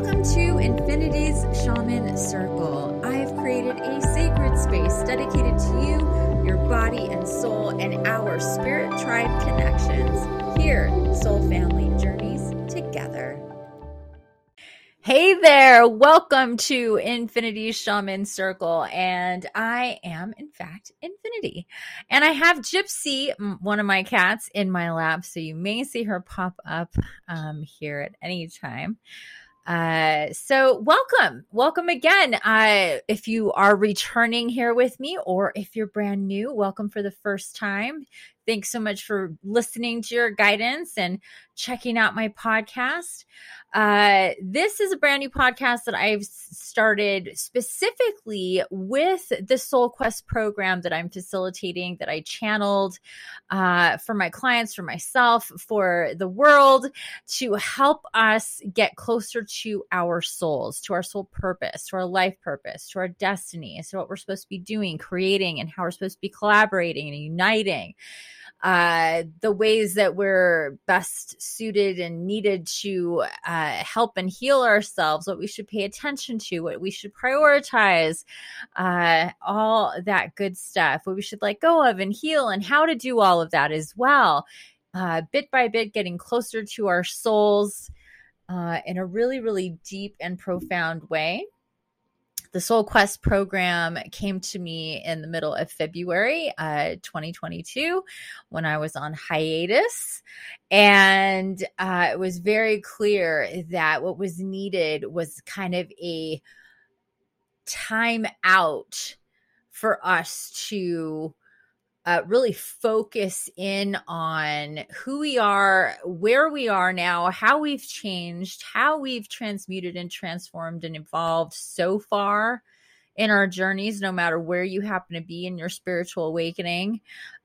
Welcome to Infiniti's Shaman Circle. I've created a sacred space dedicated to you, your body and soul, and our spirit tribe connections. Here, soul family journeys together. Hey there, welcome to Infiniti Shaman Circle. And I am, in fact, Infiniti. And I have Gypsy, one of my cats, in my lap. So you may see her pop up um, here at any time. Uh, so welcome, welcome again. Uh, if you are returning here with me, or if you're brand new, welcome for the first time. Thanks so much for listening to your guidance and checking out my podcast. Uh, this is a brand new podcast that I've started specifically with the Soul Quest program that I'm facilitating, that I channeled uh, for my clients, for myself, for the world to help us get closer to our souls, to our soul purpose, to our life purpose, to our destiny, to what we're supposed to be doing, creating, and how we're supposed to be collaborating and uniting uh, the ways that we're best suited and needed to uh, help and heal ourselves, what we should pay attention to, what we should prioritize, uh, all that good stuff, what we should let go of and heal, and how to do all of that as well. Uh, bit by bit, getting closer to our souls uh, in a really, really deep and profound way the Soul Quest program came to me in the middle of February uh, 2022 when I was on hiatus. And uh, it was very clear that what was needed was kind of a time out for us to uh, really focus in on who we are, where we are now, how we've changed, how we've transmuted and transformed and evolved so far in our journeys, no matter where you happen to be in your spiritual awakening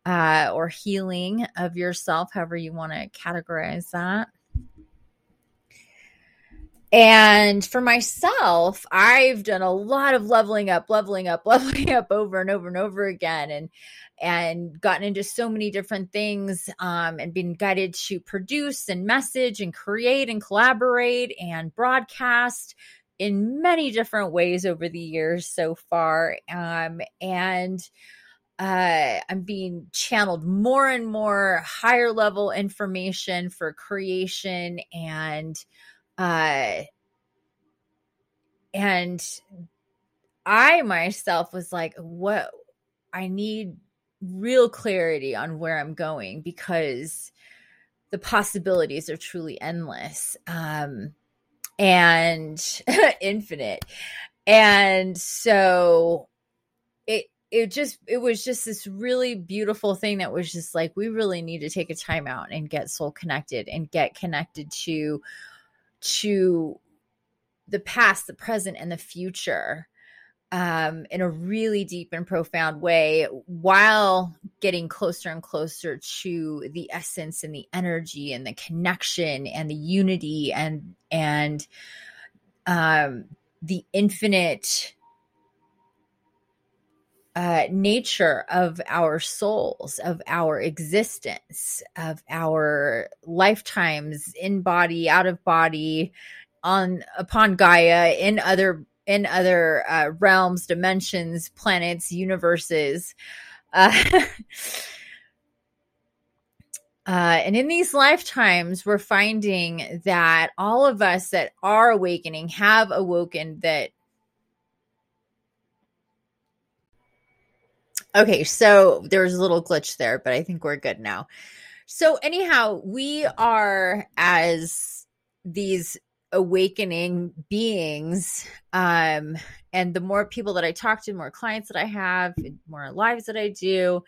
uh, or healing of yourself, however you want to categorize that. And for myself, I've done a lot of leveling up, leveling up, leveling up over and over and over again. And and gotten into so many different things um, and been guided to produce and message and create and collaborate and broadcast in many different ways over the years so far. Um, and uh, I'm being channeled more and more higher level information for creation and uh, and I myself was like, what I need real clarity on where I'm going because the possibilities are truly endless um, and infinite. And so it it just it was just this really beautiful thing that was just like we really need to take a time out and get soul connected and get connected to to the past, the present and the future um, in a really deep and profound way while getting closer and closer to the essence and the energy and the connection and the unity and and um, the infinite uh, nature of our souls, of our existence, of our lifetimes in body, out of body, on upon Gaia, in other in other uh, realms, dimensions, planets, universes. Uh, Uh, and in these lifetimes, we're finding that all of us that are awakening have awoken that. Okay, so there's a little glitch there, but I think we're good now. So, anyhow, we are as these awakening beings um and the more people that i talk to more clients that i have more lives that i do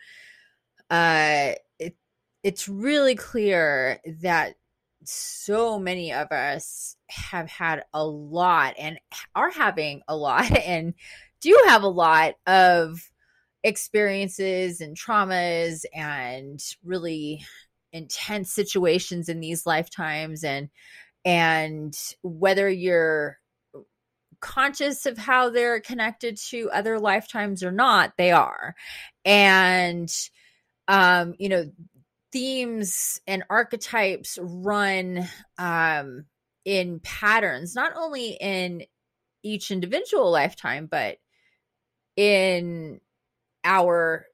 uh it, it's really clear that so many of us have had a lot and are having a lot and do have a lot of experiences and traumas and really intense situations in these lifetimes and and whether you're conscious of how they're connected to other lifetimes or not they are. And um you know themes and archetypes run um in patterns, not only in each individual lifetime, but in our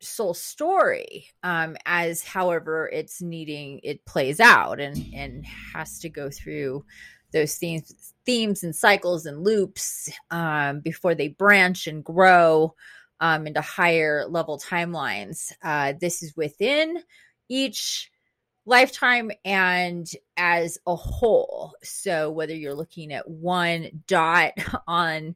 soul story um as however it's needing it plays out and and has to go through those themes themes and cycles and loops um before they branch and grow um into higher level timelines. Uh this is within each lifetime and as a whole. So whether you're looking at one dot on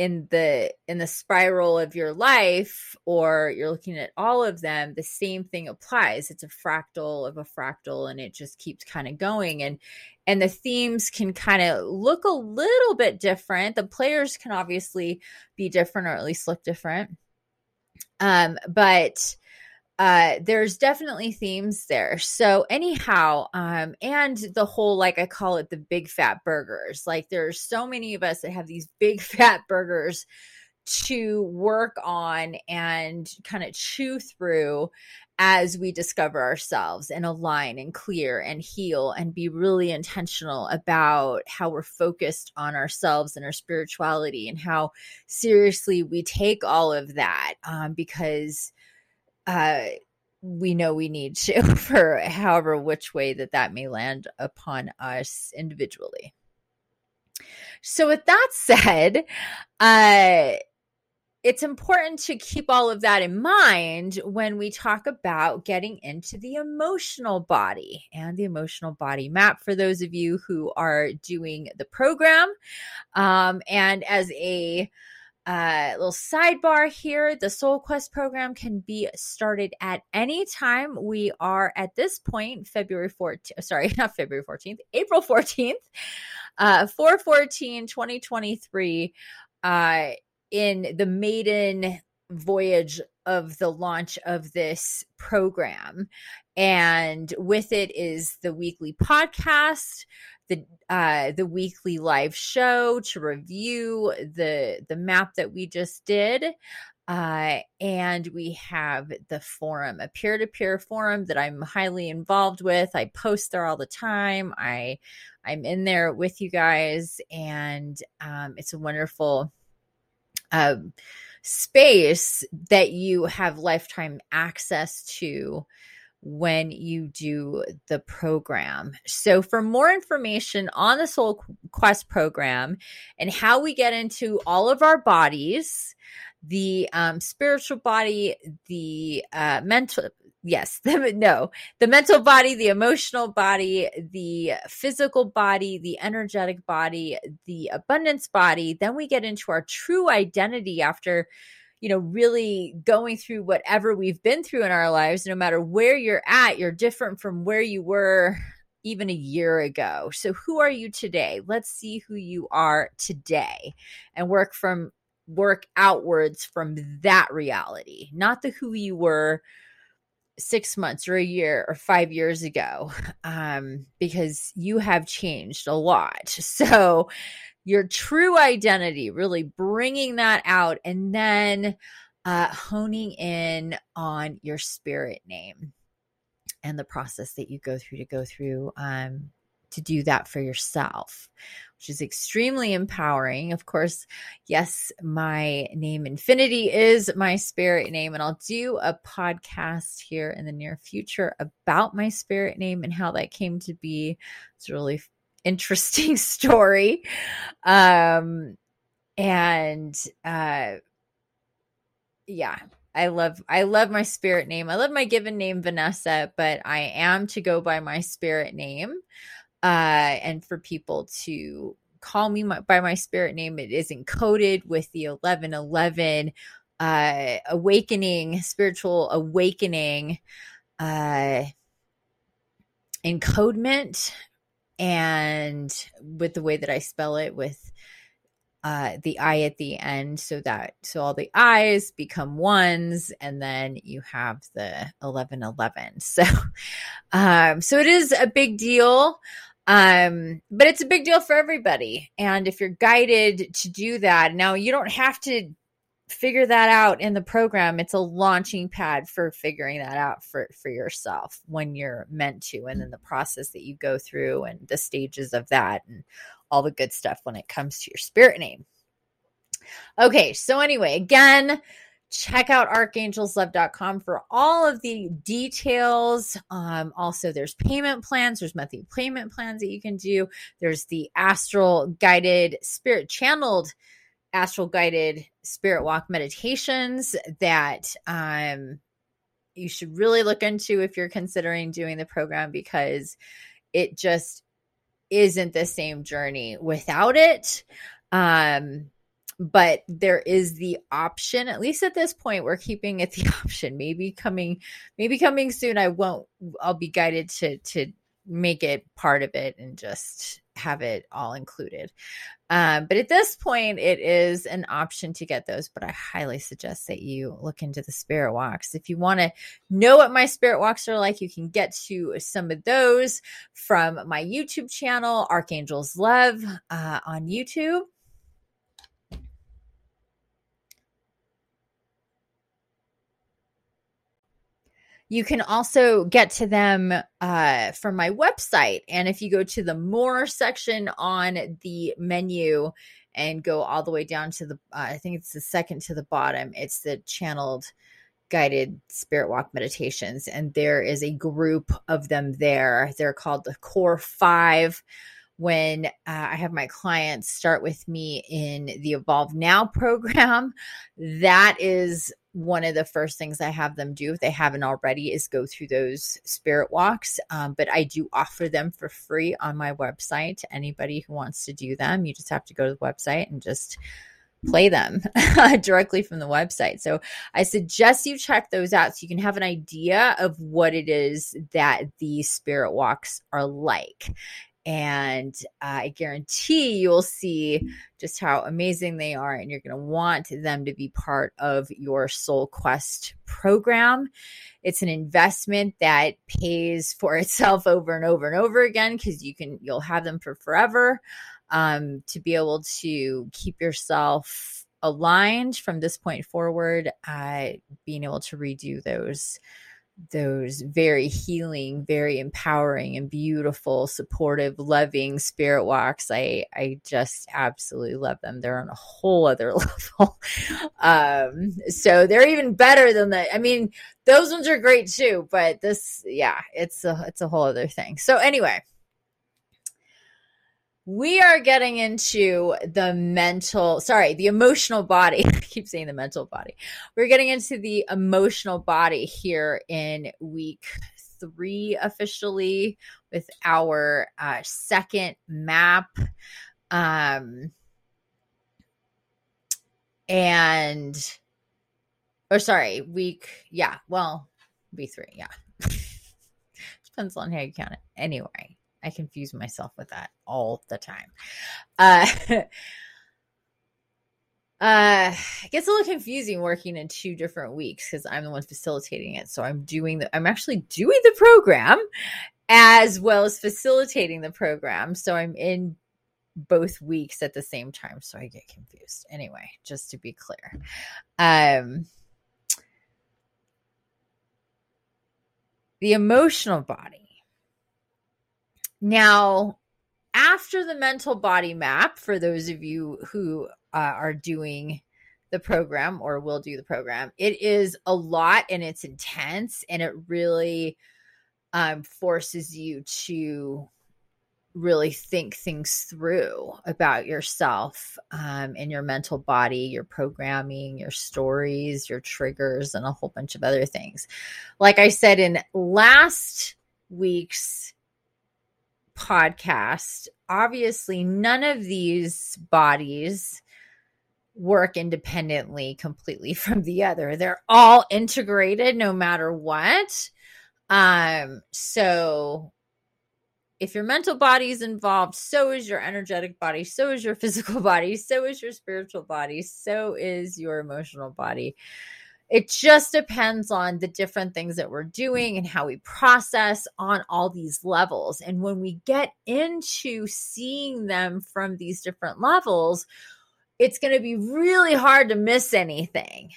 in the in the spiral of your life or you're looking at all of them the same thing applies. It's a fractal of a fractal and it just keeps kind of going. And and the themes can kind of look a little bit different. The players can obviously be different or at least look different. Um but uh, there's definitely themes there. So anyhow, um, and the whole like I call it the big fat burgers. Like there's so many of us that have these big fat burgers to work on and kind of chew through as we discover ourselves and align and clear and heal and be really intentional about how we're focused on ourselves and our spirituality and how seriously we take all of that um, because uh, we know we need to for however which way that that may land upon us individually. So, with that said, uh, it's important to keep all of that in mind when we talk about getting into the emotional body and the emotional body map for those of you who are doing the program. Um, and as a uh, little sidebar here the Soul Quest program can be started at any time. We are at this point, February 14th, sorry, not February 14th, April 14th, uh, 414 2023, uh, in the maiden voyage of the launch of this program. And with it is the weekly podcast, the uh, the weekly live show to review the the map that we just did. Uh, and we have the forum, a peer to peer forum that I'm highly involved with. I post there all the time. I I'm in there with you guys, and um, it's a wonderful um, space that you have lifetime access to when you do the program. So, for more information on the Soul Quest program and how we get into all of our bodies, the um, spiritual body, the uh, mental, yes, the, no, the mental body, the emotional body, the physical body, the energetic body, the abundance body, then we get into our true identity after you know, really going through whatever we've been through in our lives, no matter where you're at, you're different from where you were even a year ago. So, who are you today? Let's see who you are today and work from work outwards from that reality, not the who you were six months or a year or five years ago, um, because you have changed a lot. So, your true identity, really bringing that out and then uh, honing in on your spirit name and the process that you go through to go through um, to do that for yourself, which is extremely empowering. Of course, yes, my name Infiniti is my spirit name, and I'll do a podcast here in the near future about my spirit name and how that came to be. It's really interesting story. Um, and uh, yeah, I love I love my spirit name. I love my given name Vanessa, but I am to go by my spirit name. Uh, and for people to call me my, by my spirit name, it is encoded with the 1111 uh, awakening, spiritual awakening uh, encodement and with the way that I spell it with uh, the I at the end, so that so all the I's become ones, and then you have the eleven eleven. So, um, so it is a big deal, um, but it's a big deal for everybody. And if you're guided to do that, now you don't have to figure that out in the program it's a launching pad for figuring that out for for yourself when you're meant to and then the process that you go through and the stages of that and all the good stuff when it comes to your spirit name. Okay so anyway again check out archangelslove.com for all of the details. Um, also there's payment plans there's monthly payment plans that you can do. There's the astral guided spirit channeled astral guided spirit walk meditations that um, you should really look into if you're considering doing the program because it just isn't the same journey without it. Um, but there is the option at least at this point we're keeping it the option maybe coming maybe coming soon i won't i'll be guided to to make it part of it and just have it all included. Um, but at this point, it is an option to get those. But I highly suggest that you look into the spirit walks. If you want to know what my spirit walks are like, you can get to some of those from my YouTube channel, Archangels Love uh, on YouTube. You can also get to them uh, from my website. And if you go to the more section on the menu and go all the way down to the, uh, I think it's the second to the bottom, it's the channeled guided spirit walk meditations. And there is a group of them there. They're called the Core Five when uh, I have my clients start with me in the Evolve Now program. That is one of the first things I have them do if they haven't already is go through those spirit walks. Um, but I do offer them for free on my website to anybody who wants to do them. You just have to go to the website and just play them directly from the website. So I suggest you check those out so you can have an idea of what it is that these spirit walks are like and uh, I guarantee you'll see just how amazing they are, and you're going to want them to be part of your Soul Quest program. It's an investment that pays for itself over and over and over again because you can you'll have them for forever. Um, to be able to keep yourself aligned from this point forward, uh, being able to redo those those very healing, very empowering and beautiful, supportive, loving spirit walks. I I just absolutely love them. They're on a whole other level. um, so they're even better than the I mean, those ones are great too, but this yeah, it's a it's a whole other thing. So anyway, we are getting into the mental, sorry, the emotional body. I keep saying the mental body. We're getting into the emotional body here in week three officially with our uh, second map. Um, and, or sorry, week, yeah, well, week three, yeah. Depends on how you count it. Anyway, I confuse myself with that all the time. Uh, uh it gets a little confusing working in two different weeks because i'm the one facilitating it. So i'm doing the i'm actually doing the program as well as facilitating the program. So i'm in both weeks at the same time. So i get confused. Anyway just to be clear. Um the emotional body now, after the mental body map, for those of you who uh, are doing the program or will do the program, it is a lot and it's intense and it really um, forces you to really think things through about yourself um, and your mental body, your programming, your stories, your triggers, and a whole bunch of other things. Like I said in last week's podcast, obviously, none of these bodies work independently completely from the other. They're all integrated no matter what. Um, so if your mental body is involved, so is your energetic body, so is your physical body, so is your spiritual body, so is your emotional body it just depends on the different things that we're doing and how we process on all these levels. And when we get into seeing them from these different levels, it's going to be really hard to miss anything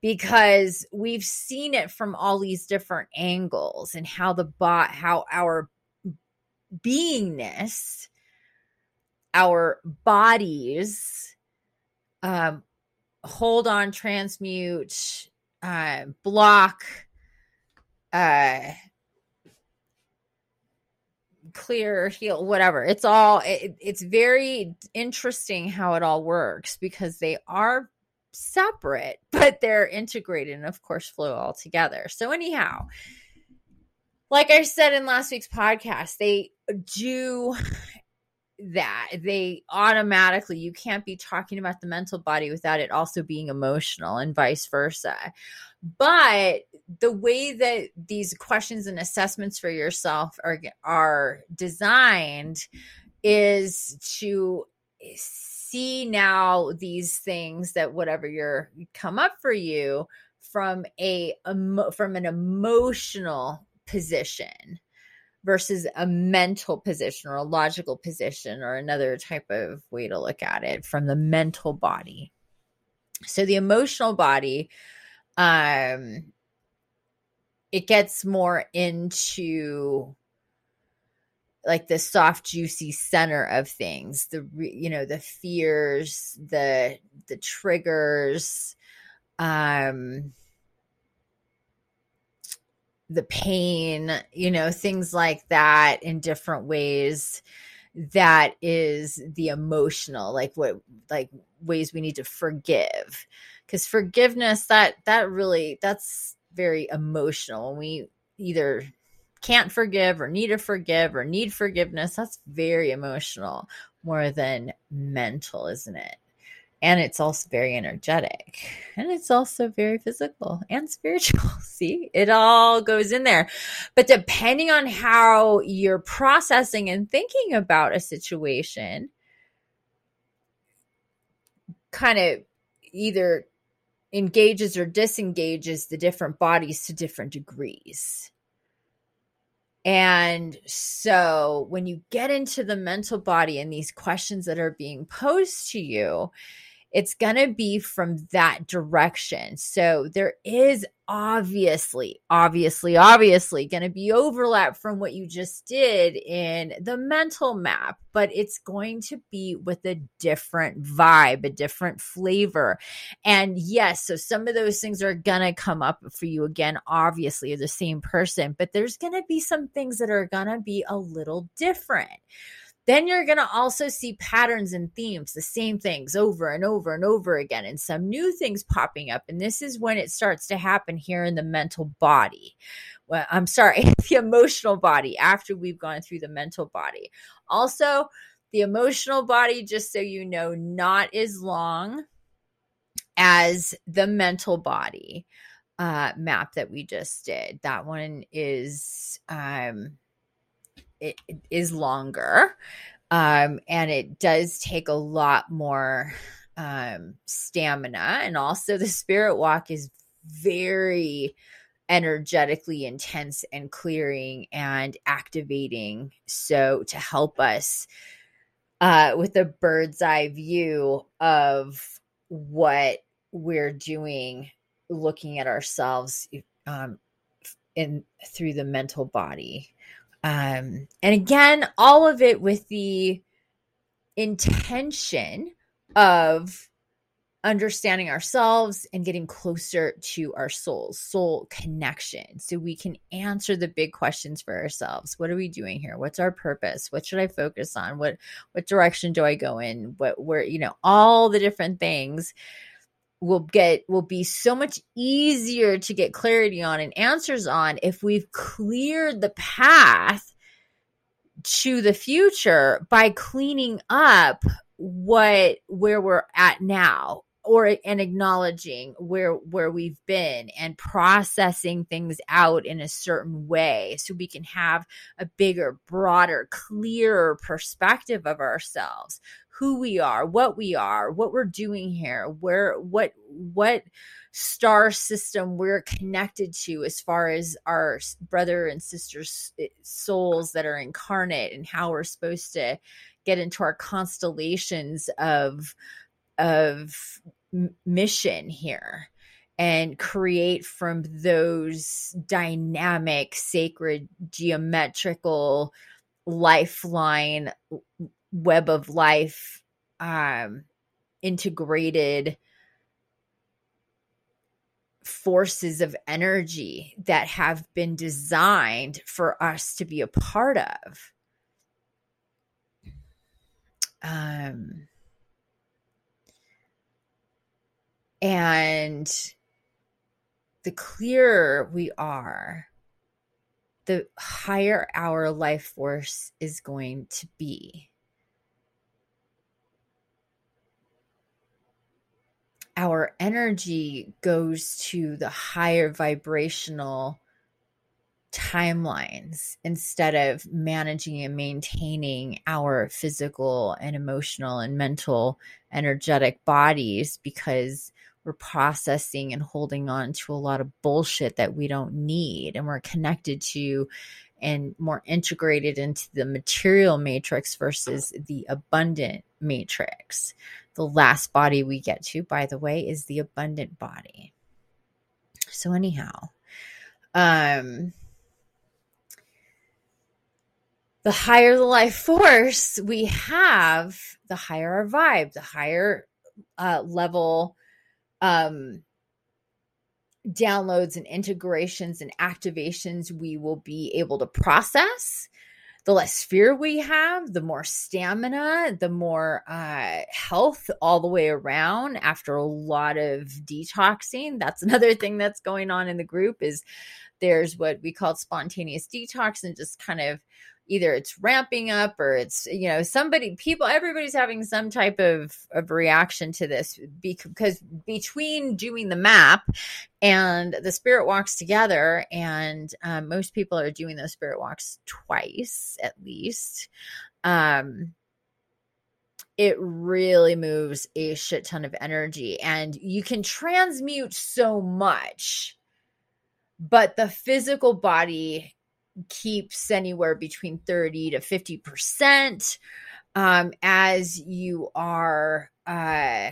because we've seen it from all these different angles and how the bot how our beingness our bodies um hold on transmute uh block uh clear heal whatever. It's all it, it's very interesting how it all works because they are separate but they're integrated and of course flow all together. So anyhow like i said in last week's podcast they do that they automatically you can't be talking about the mental body without it also being emotional and vice versa. But the way that these questions and assessments for yourself are are designed is to see now these things that whatever you're come up for you from a from an emotional position versus a mental position or a logical position or another type of way to look at it from the mental body. So the emotional body um it gets more into like the soft juicy center of things the you know the fears the the triggers um the pain, you know, things like that in different ways that is the emotional like what like ways we need to forgive. Because forgiveness that that really that's very emotional. When we either can't forgive or need to forgive or need forgiveness that's very emotional more than mental isn't it and it's also very energetic. And it's also very physical and spiritual. See? It all goes in there. But depending on how you're processing and thinking about a situation kind of either engages or disengages the different bodies to different degrees and so when you get into the mental body and these questions that are being posed to you, it's going to be from that direction. So there is obviously, obviously, obviously going to be overlap from what you just did in the mental map, but it's going to be with a different vibe, a different flavor. And yes, so some of those things are going to come up for you again, obviously, the same person, but there's going to be some things that are going to be a little different then you're going to also see patterns and themes, the same things over and over and over again, and some new things popping up. And this is when it starts to happen here in the mental body. Well, I'm sorry, the emotional body after we've gone through the mental body. Also, the emotional body, just so you know, not as long as the mental body uh, map that we just did. That one is um, it, it is longer um, and it does take a lot more um, stamina. And also the spirit walk is very energetically intense and clearing and activating. So to help us uh, with a bird's eye view of what we're doing looking at ourselves um, in through the mental body um, and again, all of it with the intention of understanding ourselves and getting closer to our souls, soul connection, so we can answer the big questions for ourselves. What are we doing here? What's our purpose? What should I focus on? What what direction do I go in? What where you know all the different things will get will be so much easier to get clarity on and answers on if we've cleared the path to the future by cleaning up what where we're at now or and acknowledging where where we've been and processing things out in a certain way so we can have a bigger broader clearer perspective of ourselves who we are, what we are, what we're doing here, where what what star system we're connected to as far as our brother and sisters eh, souls that are incarnate and how we're supposed to get into our constellations of of mission here and create from those dynamic, sacred, geometrical, lifeline web of life um, integrated forces of energy that have been designed for us to be a part of. Um, and the clearer we are, the higher our life force is going to be. Our energy goes to the higher vibrational timelines instead of managing and maintaining our physical and emotional and mental energetic bodies because we're processing and holding on to a lot of bullshit that we don't need and we're connected to and more integrated into the material matrix versus the abundant matrix. The last body we get to, by the way, is the abundant body. So, anyhow, um, the higher the life force we have, the higher our vibe, the higher uh, level um, downloads and integrations and activations we will be able to process. The less fear we have, the more stamina, the more uh, health all the way around after a lot of detoxing. That's another thing that's going on in the group is there's what we call spontaneous detox and just kind of either it's ramping up or it's you know somebody people everybody's having some type of of reaction to this because between doing the map and the spirit walks together and um, most people are doing those spirit walks twice at least um it really moves a shit ton of energy and you can transmute so much but the physical body keeps anywhere between 30 to 50% um, as you are uh,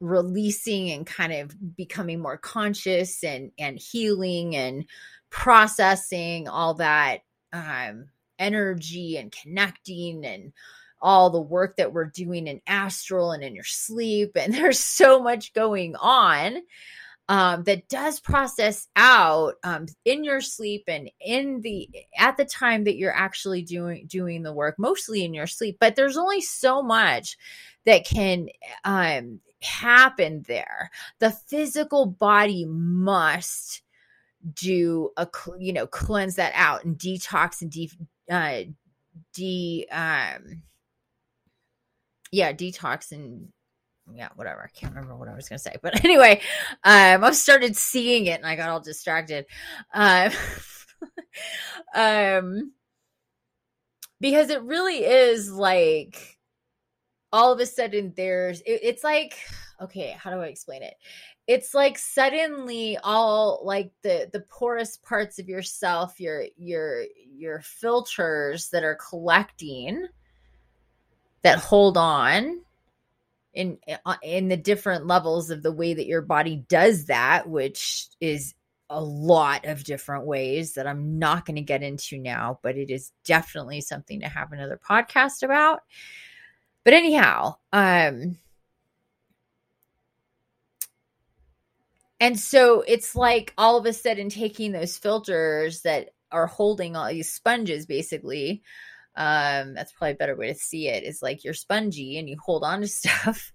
releasing and kind of becoming more conscious and and healing and processing all that um, energy and connecting and all the work that we're doing in astral and in your sleep and there's so much going on um, that does process out um, in your sleep and in the at the time that you're actually doing doing the work mostly in your sleep but there's only so much that can um, happen there. The physical body must do a you know cleanse that out and detox and de uh de um yeah detox and yeah, whatever. I can't remember what I was going to say. But anyway, um, I started seeing it and I got all distracted. Um, um, because it really is like all of a sudden there's, it, it's like, okay, how do I explain it? It's like suddenly all like the the porous parts of yourself, your your your filters that are collecting that hold on in uh, in the different levels of the way that your body does that which is a lot of different ways that I'm not going to get into now but it is definitely something to have another podcast about. But anyhow um and so it's like all of a sudden taking those filters that are holding all these sponges basically um that's probably a better way to see it is like you're spongy and you hold on to stuff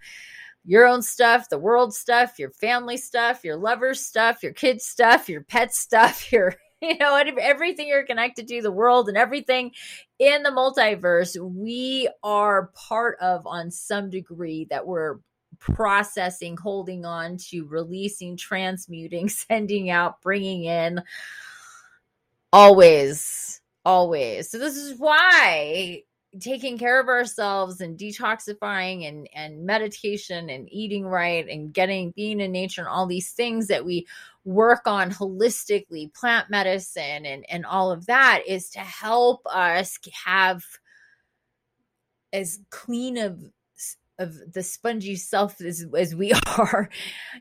your own stuff the world stuff your family stuff your lover's stuff your kids stuff your pet stuff your you know everything you're connected to the world and everything in the multiverse we are part of on some degree that we're processing holding on to releasing transmuting sending out bringing in always always. So this is why taking care of ourselves and detoxifying and and meditation and eating right and getting being in nature and all these things that we work on holistically plant medicine and and all of that is to help us have as clean of of the spongy self as, as we are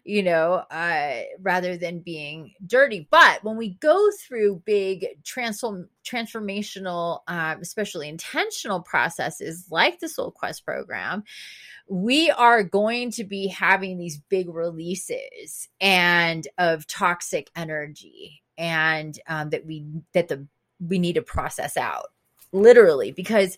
you know uh rather than being dirty. But when we go through big transform transformational um especially intentional processes like the soul quest program we are going to be having these big releases and of toxic energy and um, that we that the we need to process out literally because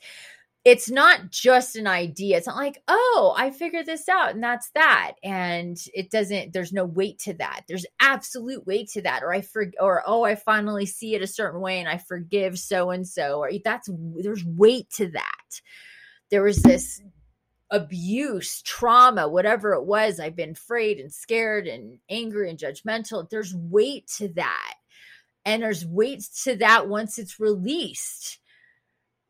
it's not just an idea. It's not like, oh, I figured this out and that's that. And it doesn't, there's no weight to that. There's absolute weight to that. Or I for or oh, I finally see it a certain way and I forgive so and so. Or that's there's weight to that. There was this abuse, trauma, whatever it was. I've been afraid and scared and angry and judgmental. There's weight to that. And there's weight to that once it's released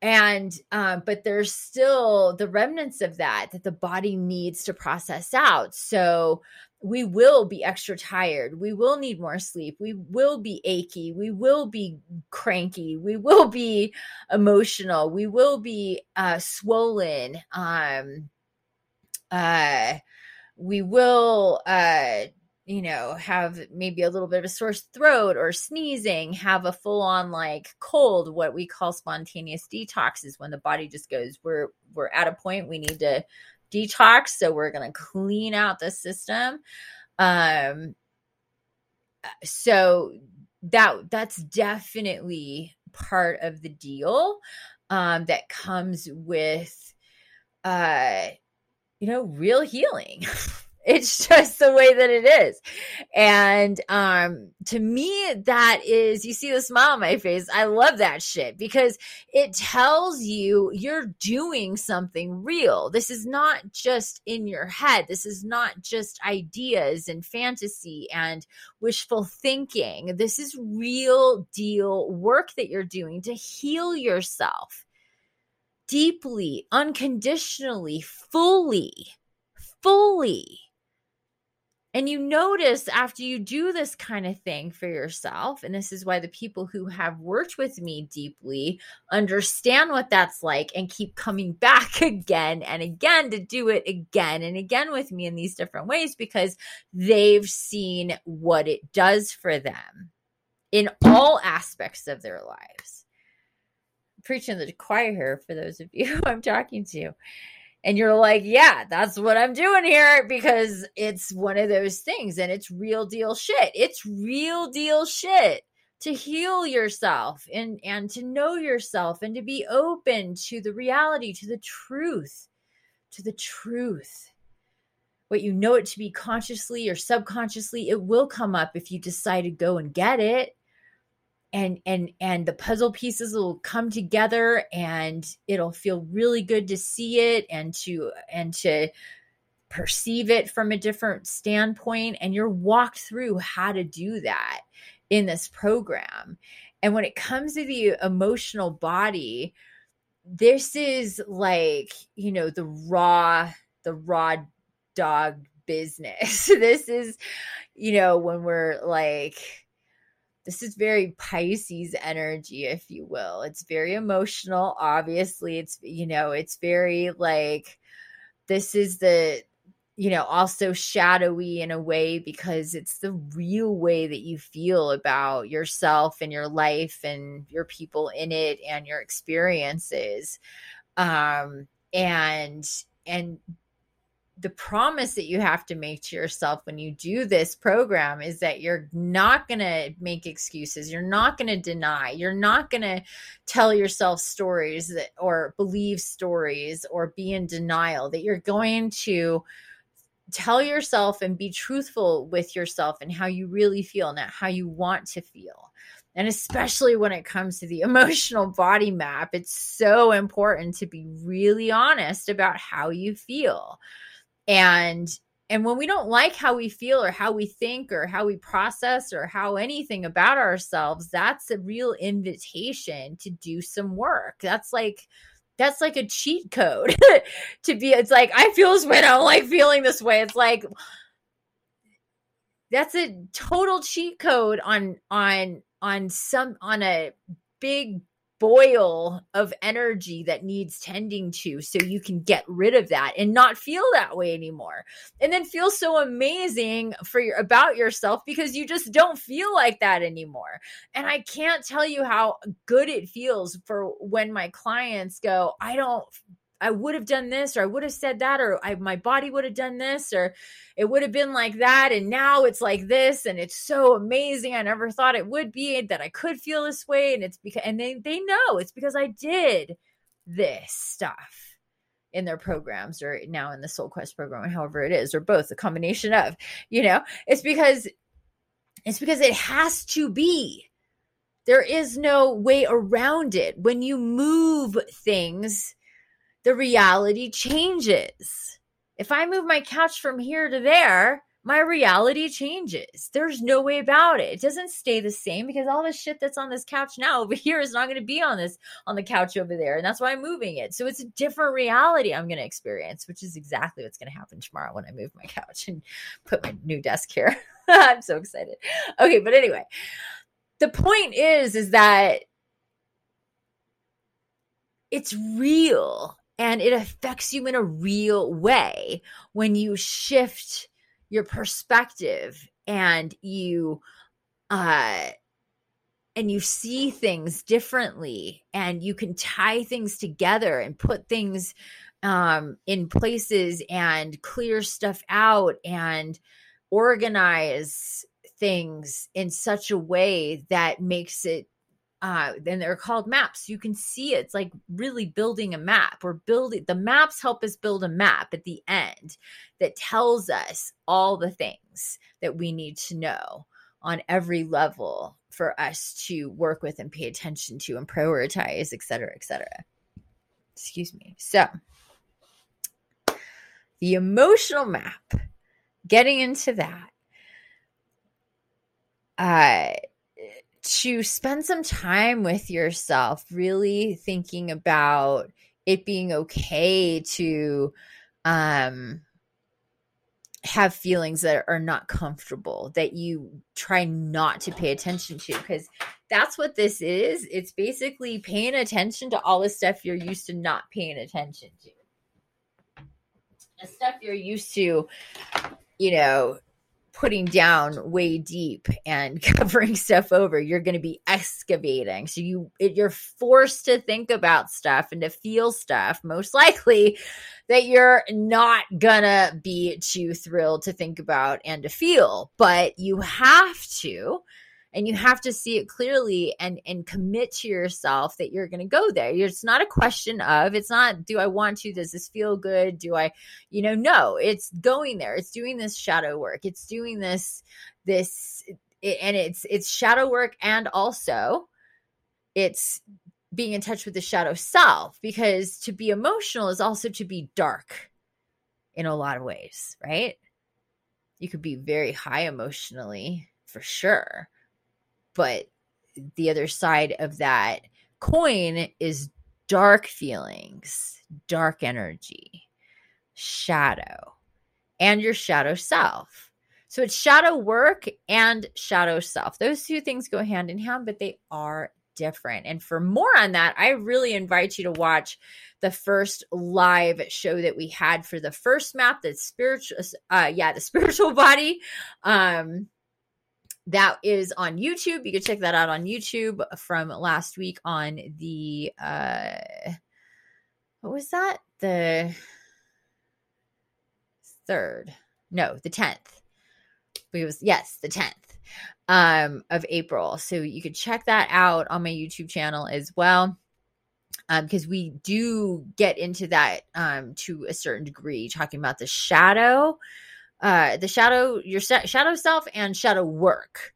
and um, but there's still the remnants of that that the body needs to process out. So we will be extra tired. We will need more sleep. We will be achy. We will be cranky. We will be emotional. We will be uh, swollen. Um uh we will uh you know, have maybe a little bit of a sore throat or sneezing, have a full on like cold, what we call spontaneous detoxes when the body just goes, we're we're at a point we need to detox, so we're going to clean out the system. Um so that that's definitely part of the deal um that comes with uh you know real healing It's just the way that it is. And um to me that is you see the smile on my face. I love that shit because it tells you you're doing something real. This is not just in your head. This is not just ideas and fantasy and wishful thinking. This is real deal work that you're doing to heal yourself deeply, unconditionally, fully. Fully and you notice after you do this kind of thing for yourself, and this is why the people who have worked with me deeply understand what that's like and keep coming back again and again to do it again and again with me in these different ways because they've seen what it does for them in all aspects of their lives. preaching the choir here for those of you I'm talking to and you're like, yeah, that's what I'm doing here because it's one of those things and it's real deal shit. It's real deal shit to heal yourself and and to know yourself and to be open to the reality, to the truth, to the truth. What you know it to be consciously or subconsciously, it will come up if you decide to go and get it and and and the puzzle pieces will come together and it'll feel really good to see it and to and to perceive it from a different standpoint and you're walked through how to do that in this program. And when it comes to the emotional body this is like you know the raw the raw dog business. This is you know when we're like this is very Pisces energy, if you will. It's very emotional. Obviously, it's, you know, it's very like, this is the, you know, also shadowy in a way because it's the real way that you feel about yourself and your life and your people in it and your experiences. Um, and, and the promise that you have to make to yourself when you do this program is that you're not going to make excuses. You're not going to deny. You're not going to tell yourself stories that, or believe stories or be in denial, that you're going to tell yourself and be truthful with yourself and how you really feel, and how you want to feel. And especially when it comes to the emotional body map, it's so important to be really honest about how you feel and and when we don't like how we feel or how we think or how we process or how anything about ourselves that's a real invitation to do some work. That's like that's like a cheat code to be it's like i feel this way i don't like feeling this way. It's like that's a total cheat code on on on some on a big boil of energy that needs tending to so you can get rid of that and not feel that way anymore. And then feel so amazing for your about yourself because you just don't feel like that anymore. And i can't tell you how good it feels for when my clients go i don't I would have done this, or I would have said that, or I, my body would have done this, or it would have been like that. And now it's like this. And it's so amazing. I never thought it would be that I could feel this way. And it's because, and they, they know it's because I did this stuff in their programs or now in the Soul Quest program, however it is, or both, a combination of, you know, it's because it's because it has to be. There is no way around it. When you move things, the reality changes. If I move my couch from here to there, my reality changes. There's no way about it. It doesn't stay the same because all the shit that's on this couch now over here is not going to be on this on the couch over there, and that's why I'm moving it. So it's a different reality I'm going to experience, which is exactly what's going to happen tomorrow when I move my couch and put my new desk here. I'm so excited. Okay, but anyway, the point is is that it's real and it affects you in a real way when you shift your perspective and you uh and you see things differently and you can tie things together and put things um in places and clear stuff out and organize things in such a way that makes it uh, and they're called maps. You can see it's like really building a map. We're building the maps help us build a map at the end that tells us all the things that we need to know on every level for us to work with and pay attention to and prioritize, et cetera, et cetera. Excuse me. So, the emotional map, getting into that, uh, to spend some time with yourself, really thinking about it being okay to um have feelings that are not comfortable that you try not to pay attention to because that's what this is. It's basically paying attention to all the stuff you're used to not paying attention to. The stuff you're used to you know putting down way deep and covering stuff over you're going to be excavating. So you it, you're forced to think about stuff and to feel stuff most likely that you're not gonna be too thrilled to think about and to feel. But you have to and you have to see it clearly and and commit to yourself that you're going to go there. It's not a question of it's not do i want to? Does this feel good? Do i you know no it's going there. It's doing this shadow work. It's doing this this and it's it's shadow work and also it's being in touch with the shadow self because to be emotional is also to be dark in a lot of ways right? You could be very high emotionally for sure but the other side of that coin is dark feelings, dark energy, shadow, and your shadow self. So it's shadow work and shadow self. Those two things go hand in hand, but they are different. And for more on that, I really invite you to watch the first live show that we had for the first map, the spiritual, uh, yeah, the spiritual body. Um, that is on YouTube. You can check that out on YouTube from last week on the uh what was that? The third. No, the 10th. It was yes, the 10th um of April. So you could check that out on my YouTube channel as well. Um, because we do get into that um to a certain degree, talking about the shadow uh the shadow your shadow self and shadow work.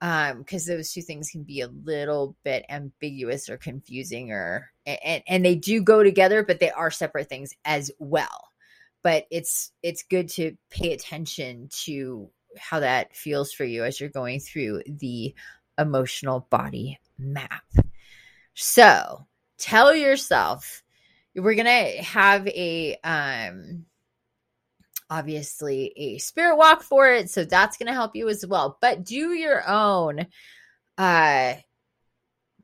Um because those two things can be a little bit ambiguous or confusing or and, and they do go together but they are separate things as well. But it's it's good to pay attention to how that feels for you as you're going through the emotional body map. So tell yourself we're gonna have a um obviously a spirit walk for it so that's going to help you as well but do your own uh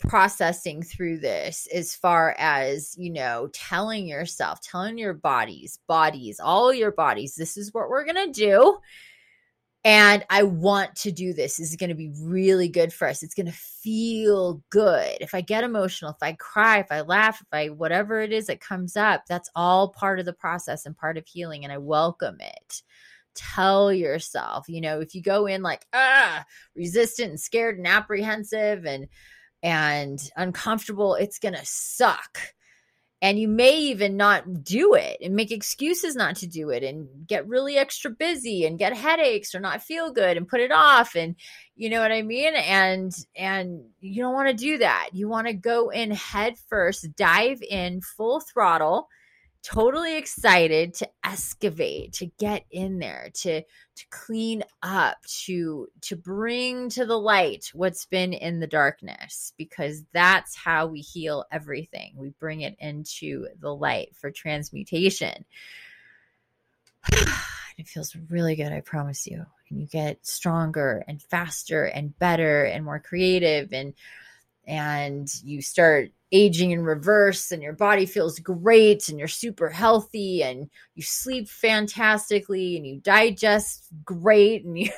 processing through this as far as you know telling yourself telling your bodies bodies all your bodies this is what we're going to do and I want to do this. This is going to be really good for us. It's going to feel good. If I get emotional, if I cry, if I laugh, if I whatever it is that comes up, that's all part of the process and part of healing. And I welcome it. Tell yourself, you know, if you go in like, ah, resistant and scared and apprehensive and, and uncomfortable, it's going to suck and you may even not do it and make excuses not to do it and get really extra busy and get headaches or not feel good and put it off and you know what i mean? And and you don't want to do that. You want to go in head first dive in full throttle totally excited to excavate to get in there to to clean up to to bring to the light what's been in the darkness because that's how we heal everything. We bring it into the light for transmutation. It feels really good i promise you. And you get stronger and faster and better and more creative and and you start aging in reverse and your body feels great and you're super healthy and you sleep fantastically and you digest great and you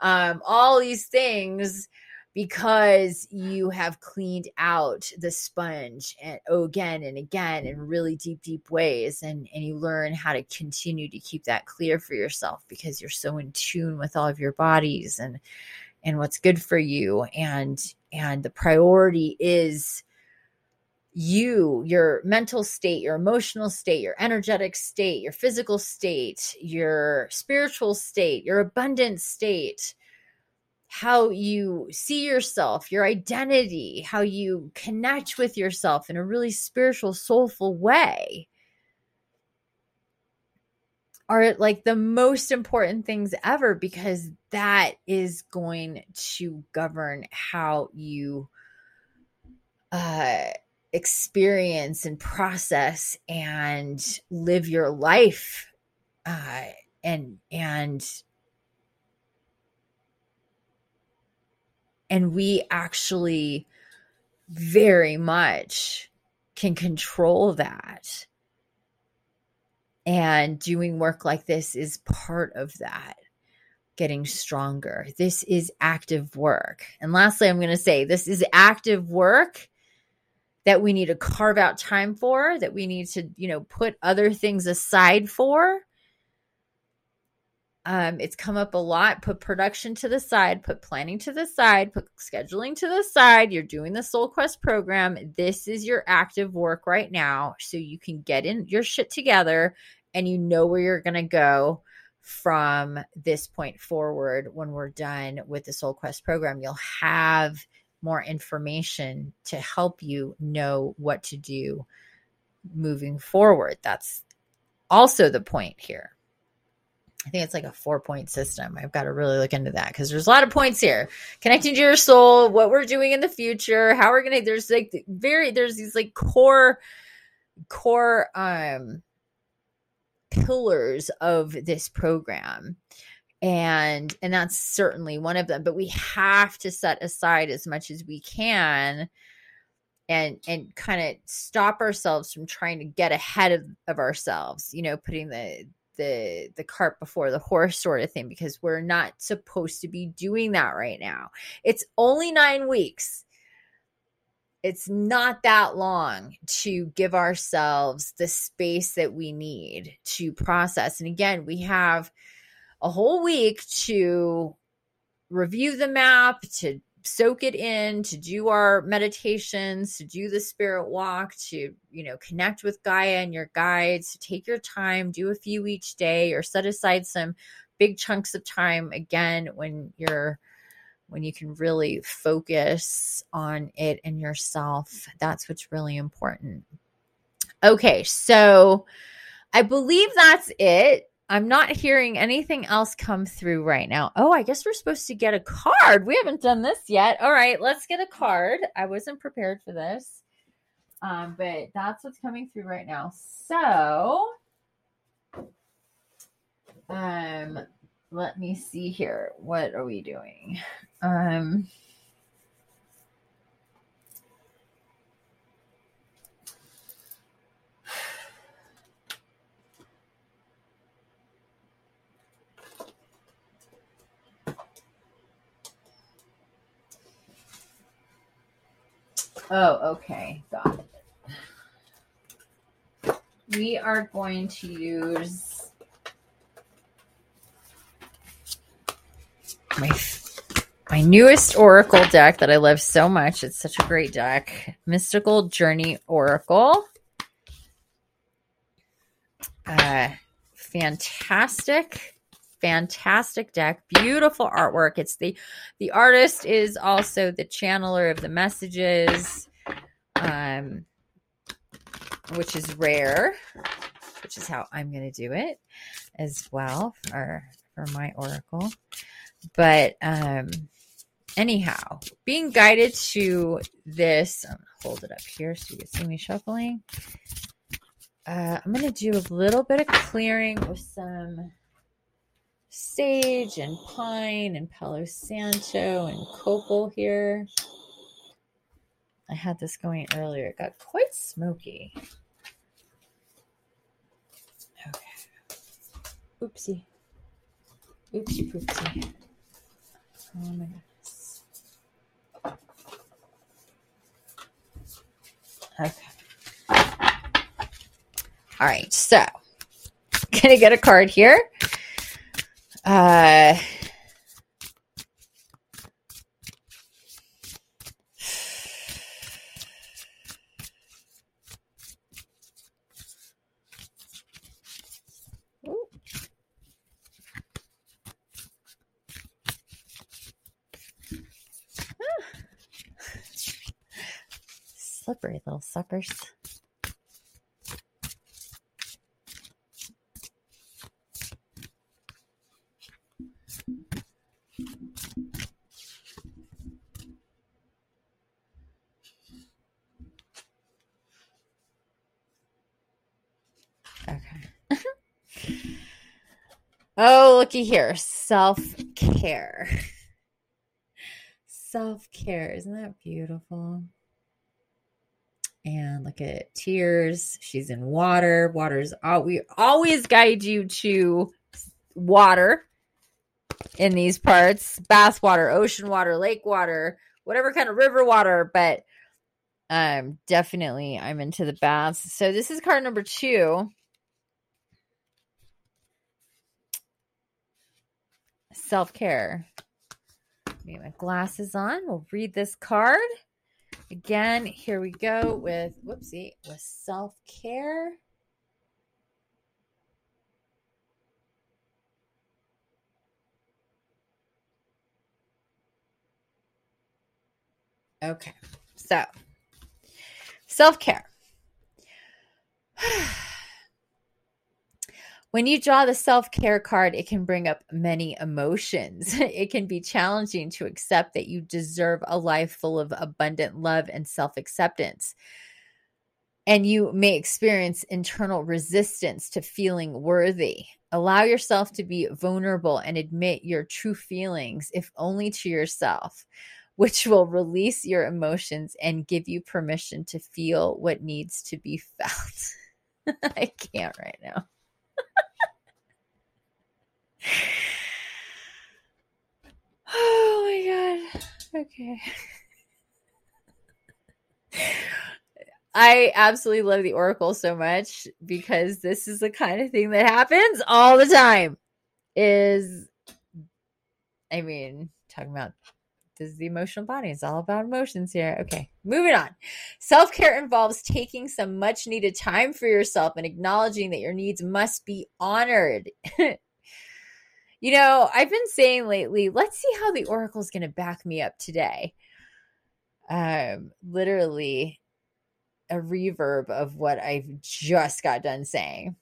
um, all these things because you have cleaned out the sponge and oh, again and again in really deep deep ways and and you learn how to continue to keep that clear for yourself because you're so in tune with all of your bodies and and what's good for you and and the priority is you, your mental state, your emotional state, your energetic state, your physical state, your spiritual state, your abundant state, how you see yourself, your identity, how you connect with yourself in a really spiritual, soulful way are like the most important things ever because that is going to govern how you uh experience and process and live your life uh, and and and we actually very much can control that and doing work like this is part of that getting stronger this is active work and lastly i'm going to say this is active work that we need to carve out time for, that we need to, you know, put other things aside for. Um, it's come up a lot. Put production to the side, put planning to the side, put scheduling to the side. You're doing the Soul Quest program. This is your active work right now. So you can get in your shit together and you know where you're going to go from this point forward when we're done with the Soul Quest program. You'll have more information to help you know what to do moving forward. That's also the point here. I think it's like a four point system. I've got to really look into that because there's a lot of points here. Connecting to your soul, what we're doing in the future, how we're gonna there's like very there's these like core core um Mm. pillars of this program. And and that's certainly one of them but we have to set aside as much as we can and and kind of stop ourselves from trying to get ahead of, of ourselves you know putting the the the cart before the horse sort of thing because we're not supposed to be doing that right now. It's only 9 weeks it's not that long to give ourselves the space that we need to process. And again we have a whole week to review the map, to soak it in, to do our meditations, to do the spirit walk, to, you know, connect with Gaia and your guides, to take your time, do a few each day or set aside some big chunks of time again when you're when you can really focus on it and yourself. That's what's really important. Okay, so I believe that's it. I'm not hearing anything else come through right now. Oh, I guess we're supposed to get a card. We haven't done this yet. All right, let's get a card. I wasn't prepared for this. Um, but that's what's coming through right now. So, um, let me see here. What are we doing? Um, Oh, okay. Got it. We are going to use my my newest oracle deck that I love so much. It's such a great deck. Mystical Journey Oracle. Uh fantastic fantastic deck beautiful artwork it's the the artist is also the channeler of the messages um which is rare which is how i'm going to do it as well for for my oracle but um anyhow being guided to this I'm hold it up here so you can see me shuffling. Uh, i'm going to do a little bit of clearing with some sage and pine and palo santo and copal here. I had this going earlier. It got quite smoky. Okay. Oopsie. Oopsie poopsie okay. All right so gonna get a card here. Uh, little suckers. Oh, looky here. Self care. Self care. Isn't that beautiful? And look at tears. She's in water. Water's all we always guide you to water in these parts bath water, ocean water, lake water, whatever kind of river water. But um, definitely I'm into the baths. So this is card number two. self care. Get my glasses on. We'll read this card. Again, here we go with, whoopsie, with self care. Okay, so self care. When you draw the self care card, it can bring up many emotions. It can be challenging to accept that you deserve a life full of abundant love and self acceptance. And you may experience internal resistance to feeling worthy. Allow yourself to be vulnerable and admit your true feelings, if only to yourself, which will release your emotions and give you permission to feel what needs to be felt. I can't right now. Oh my god. Okay. I absolutely love the Oracle so much because this is the kind of thing that happens all the time. Is I mean, talking about this is the emotional body. It's all about emotions here. Okay, moving on. Self care involves taking some much needed time for yourself and acknowledging that your needs must be honored. You know, I've been saying lately, let's see how the Oracle is going to back me up today. Um, literally a reverb of what I've just got done saying.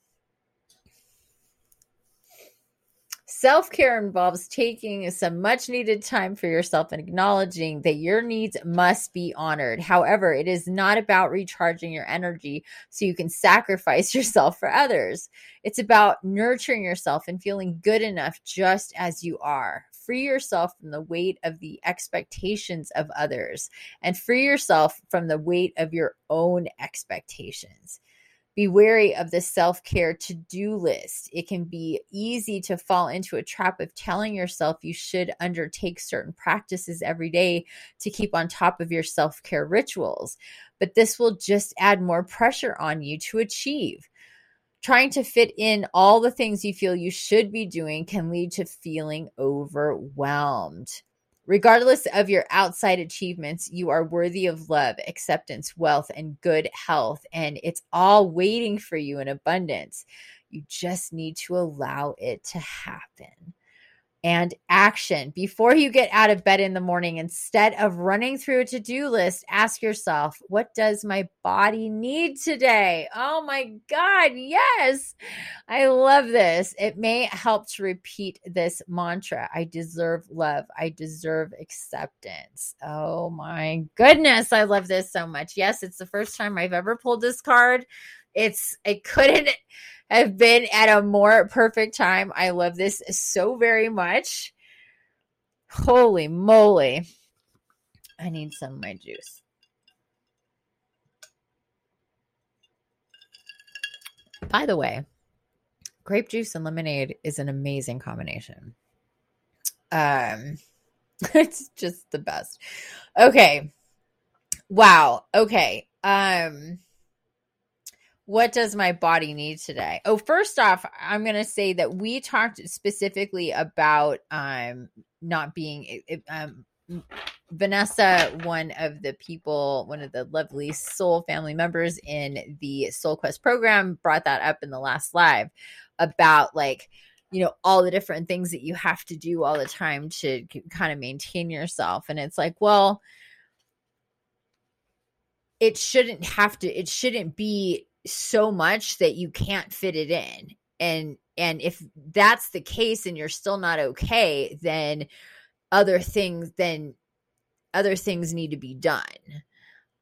Self care involves taking some much needed time for yourself and acknowledging that your needs must be honored. However, it is not about recharging your energy so you can sacrifice yourself for others. It's about nurturing yourself and feeling good enough just as you are. Free yourself from the weight of the expectations of others and free yourself from the weight of your own expectations. Be wary of the self care to do list. It can be easy to fall into a trap of telling yourself you should undertake certain practices every day to keep on top of your self care rituals, but this will just add more pressure on you to achieve. Trying to fit in all the things you feel you should be doing can lead to feeling overwhelmed. Regardless of your outside achievements, you are worthy of love, acceptance, wealth, and good health. And it's all waiting for you in abundance. You just need to allow it to happen and action. Before you get out of bed in the morning, instead of running through a to do list, ask yourself, what does my body need today? Oh my God, yes. I love this. It may help to repeat this mantra I deserve love, I deserve acceptance. Oh my goodness, I love this so much. Yes, it's the first time I've ever pulled this card. It's, it couldn't have been at a more perfect time. I love this so very much. Holy moly. I need some of my juice. By the way, grape juice and lemonade is an amazing combination. Um it's just the best. Okay. Wow. Okay. Um what does my body need today? Oh, first off, I'm going to say that we talked specifically about um not being um Vanessa, one of the people, one of the lovely soul family members in the Soul Quest program, brought that up in the last live about like, you know, all the different things that you have to do all the time to kind of maintain yourself. And it's like, well, it shouldn't have to, it shouldn't be so much that you can't fit it in and and if that's the case and you're still not okay then other things then other things need to be done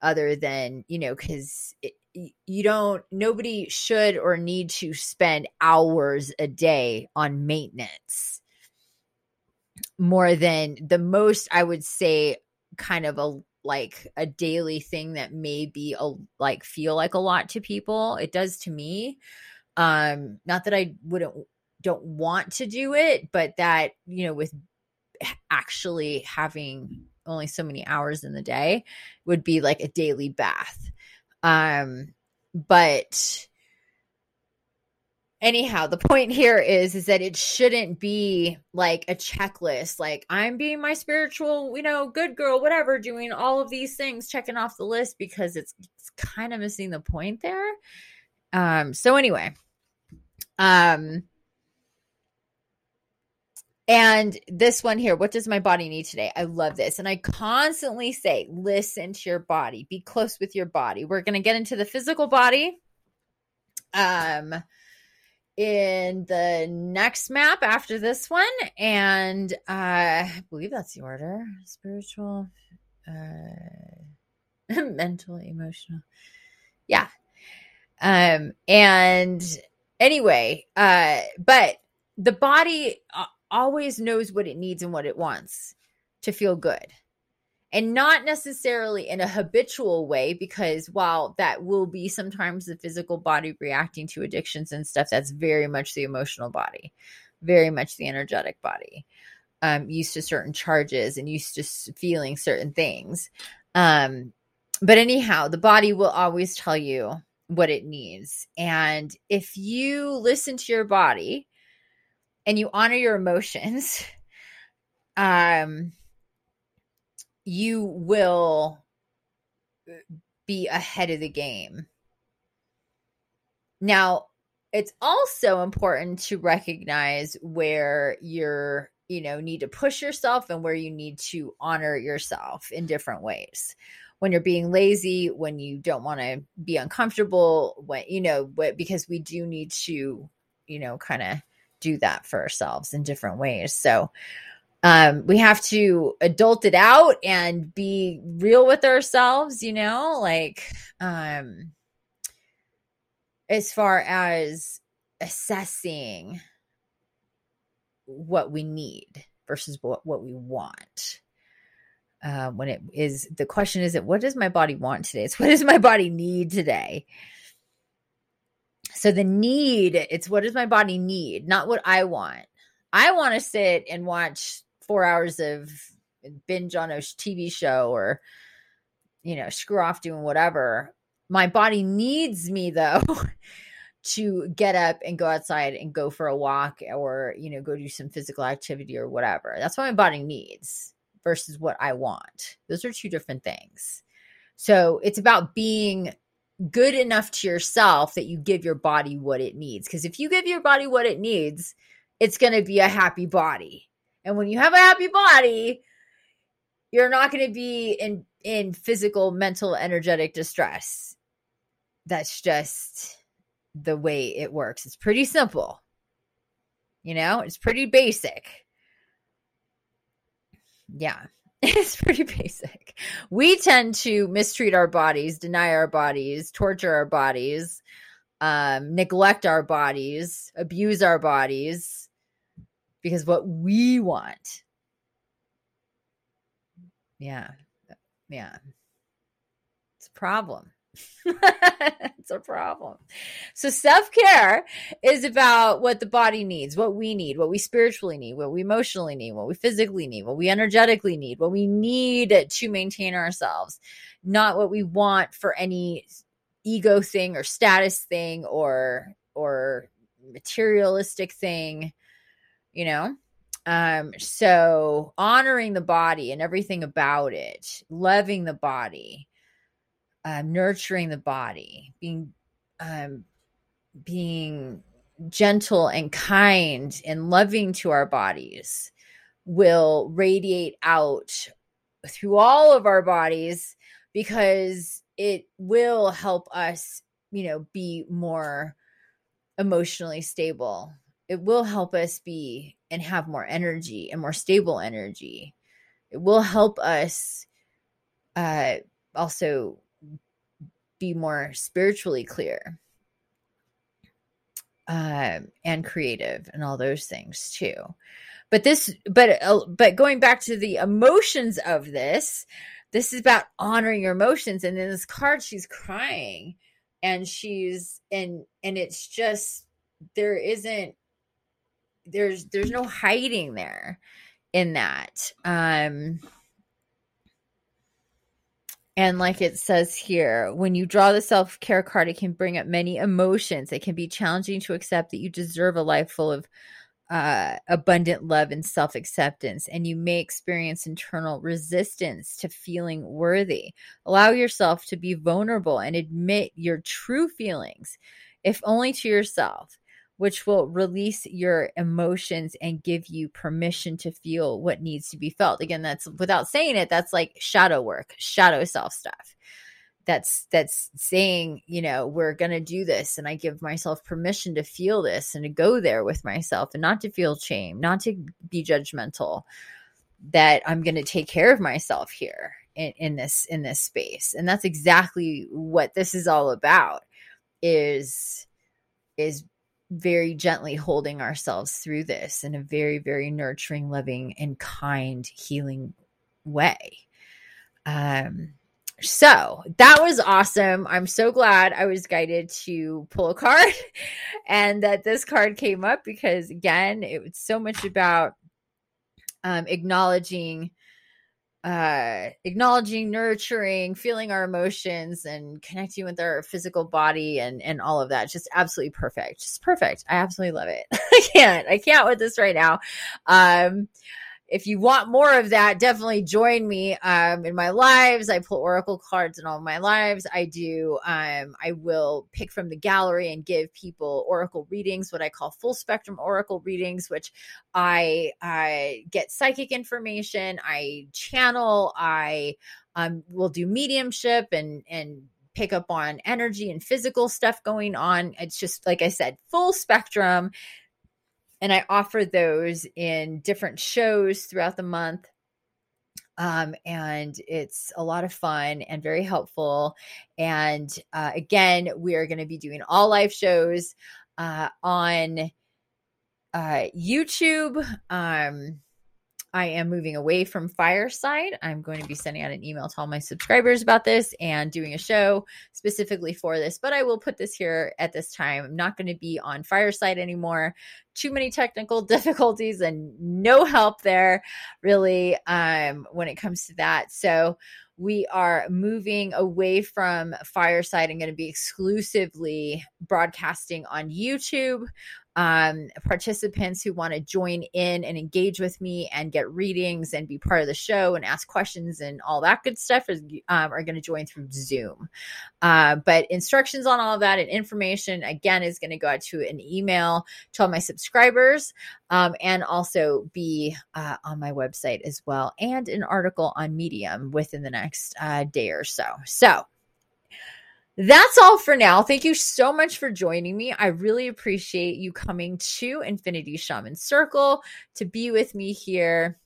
other than you know because you don't nobody should or need to spend hours a day on maintenance more than the most i would say kind of a like a daily thing that may be a like feel like a lot to people it does to me. Um not that i wouldn't don't want to do it but that you know with actually having only so many hours in the day would be like a daily bath. Um but anyhow the point here is is that it shouldn't be like a checklist like i'm being my spiritual you know good girl whatever doing all of these things checking off the list because it's, it's kind of missing the point there um so anyway um and this one here, what does my body need today? I love this. And I constantly say, listen to your body, be close with your body. We're going to get into the physical body. Um, in the next map after this one and uh, i believe that's the order. Spiritual uh mental emotional. Yeah. Um and anyway uh but the body always knows what it needs and what it wants to feel good and not necessarily in a habitual way because while that will be sometimes the physical body reacting to addictions and stuff that's very much the emotional body very much the energetic body. Um, used to certain charges and used to feeling certain things. Um, but anyhow the body will always tell you what it needs. And if you listen to your body and you honor your emotions um you will uh, be ahead of the game. Now, it's also important to recognize where you're, you know, need to push yourself and where you need to honor yourself in different ways. When you're being lazy, when you don't want to be uncomfortable, when, you know, what, because we do need to, you know, kind of do that for ourselves in different ways. So, um, we have to adult it out and be real with ourselves, you know, like um, as far as assessing what we need versus what, what we want. Uh, when it is the question is it what does my body want today? It's what does my body need today? So the need, it's what does my body need, not what I want. I want to sit and watch four hours of binge on a TV show or, you know, screw off doing whatever. My body needs me though to get up and go outside and go for a walk or, you know, go do some physical activity or whatever. That's what my body needs versus what I want. Those are two different things. So it's about being good enough to yourself that you give your body what it needs. Because if you give your body what it needs, it's going to be a happy body. And when you have a happy body, you're not going to be in in physical, mental, energetic distress. That's just the way it works. It's pretty simple. You know, it's pretty basic. Yeah. It's pretty basic. We tend to mistreat our bodies, deny our bodies, torture our bodies, um, neglect our bodies, abuse our bodies because what we want. Yeah. Yeah. It's a problem. it's a problem. So self care is about what the body needs, what we need, what we spiritually need, what we emotionally need, what we physically need, what we energetically need, what we need to maintain ourselves, not what we want for any ego thing or status thing or or materialistic thing, you know? Um, so honoring the body and everything about it, loving the body, um, nurturing the body, being um, being gentle and kind and loving to our bodies will radiate out through all of our bodies because it will help us, you know, be more emotionally stable. It will help us be and have more energy and more stable energy. It will help us uh, also be more spiritually clear um, and creative and all those things too but this but uh, but going back to the emotions of this this is about honoring your emotions and in this card she's crying and she's and and it's just there isn't there's there's no hiding there in that um and like it says here, when you draw the self care card, it can bring up many emotions. It can be challenging to accept that you deserve a life full of uh, abundant love and self acceptance, and you may experience internal resistance to feeling worthy. Allow yourself to be vulnerable and admit your true feelings, if only to yourself which will release your emotions and give you permission to feel what needs to be felt. Again, that's without saying it, that's like shadow work, shadow self stuff. That's that's saying, you know, we're going to do this and I give myself permission to feel this and to go there with myself and not to feel shame, not to be judgmental that I'm going to take care of myself here in, in this in this space. And that's exactly what this is all about is is very gently holding ourselves through this in a very, very nurturing, loving, and kind, healing way. Um, so that was awesome. I'm so glad I was guided to pull a card and that this card came up because, again, it was so much about um, acknowledging uh acknowledging nurturing feeling our emotions and connecting with our physical body and and all of that just absolutely perfect just perfect. I absolutely love it. I can't i can't with this right now. Um if you want more of that, definitely join me um, in my lives. I pull oracle cards in all my lives. I do. Um, I will pick from the gallery and give people oracle readings, what I call full spectrum oracle readings, which I I get psychic information. I channel. I um, will do mediumship and and pick up on energy and physical stuff going on. It's just like I said, full spectrum and I offer those in different shows throughout the month. Um, and it's a lot of fun and very helpful. And uh, again, we are going to be doing all live shows uh, on uh, YouTube. Um, I am moving away from Fireside. I'm going to be sending out an email to all my subscribers about this and doing a show specifically for this, but I will put this here at this time. I'm not going to be on Fireside anymore. Too many technical difficulties and no help there, really, um, when it comes to that. So, we are moving away from Fireside and going to be exclusively broadcasting on YouTube um, participants who want to join in and engage with me and get readings and be part of the show and ask questions and all that good stuff is, um, are going to join through Zoom. Uh, but instructions on all of that and information, again, is going to go out to an email to all my subscribers um, and also be uh, on my website as well and an article on Medium within the next uh, day or so. So, that's all for now. Thank you so much for joining me. I really appreciate you coming to Infiniti Shaman Circle to be with me here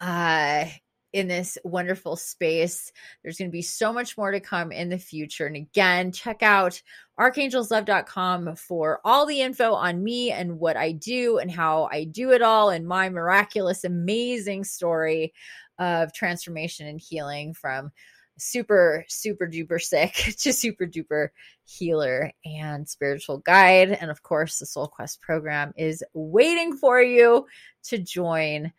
uh, in this wonderful space. There's going to be so much more to come in the future. And again, check out archangelslove.com for all the info on me and what I do and how I do it all and my miraculous, amazing story of transformation and healing from super super duper sick to super duper healer and spiritual guide. And of course the soul quest program is waiting for you to join.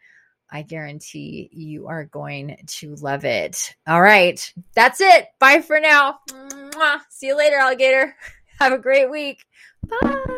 I guarantee you are going to love it. All right. That's it. Bye for now. Mwah. see you later alligator. Have a great week. Bye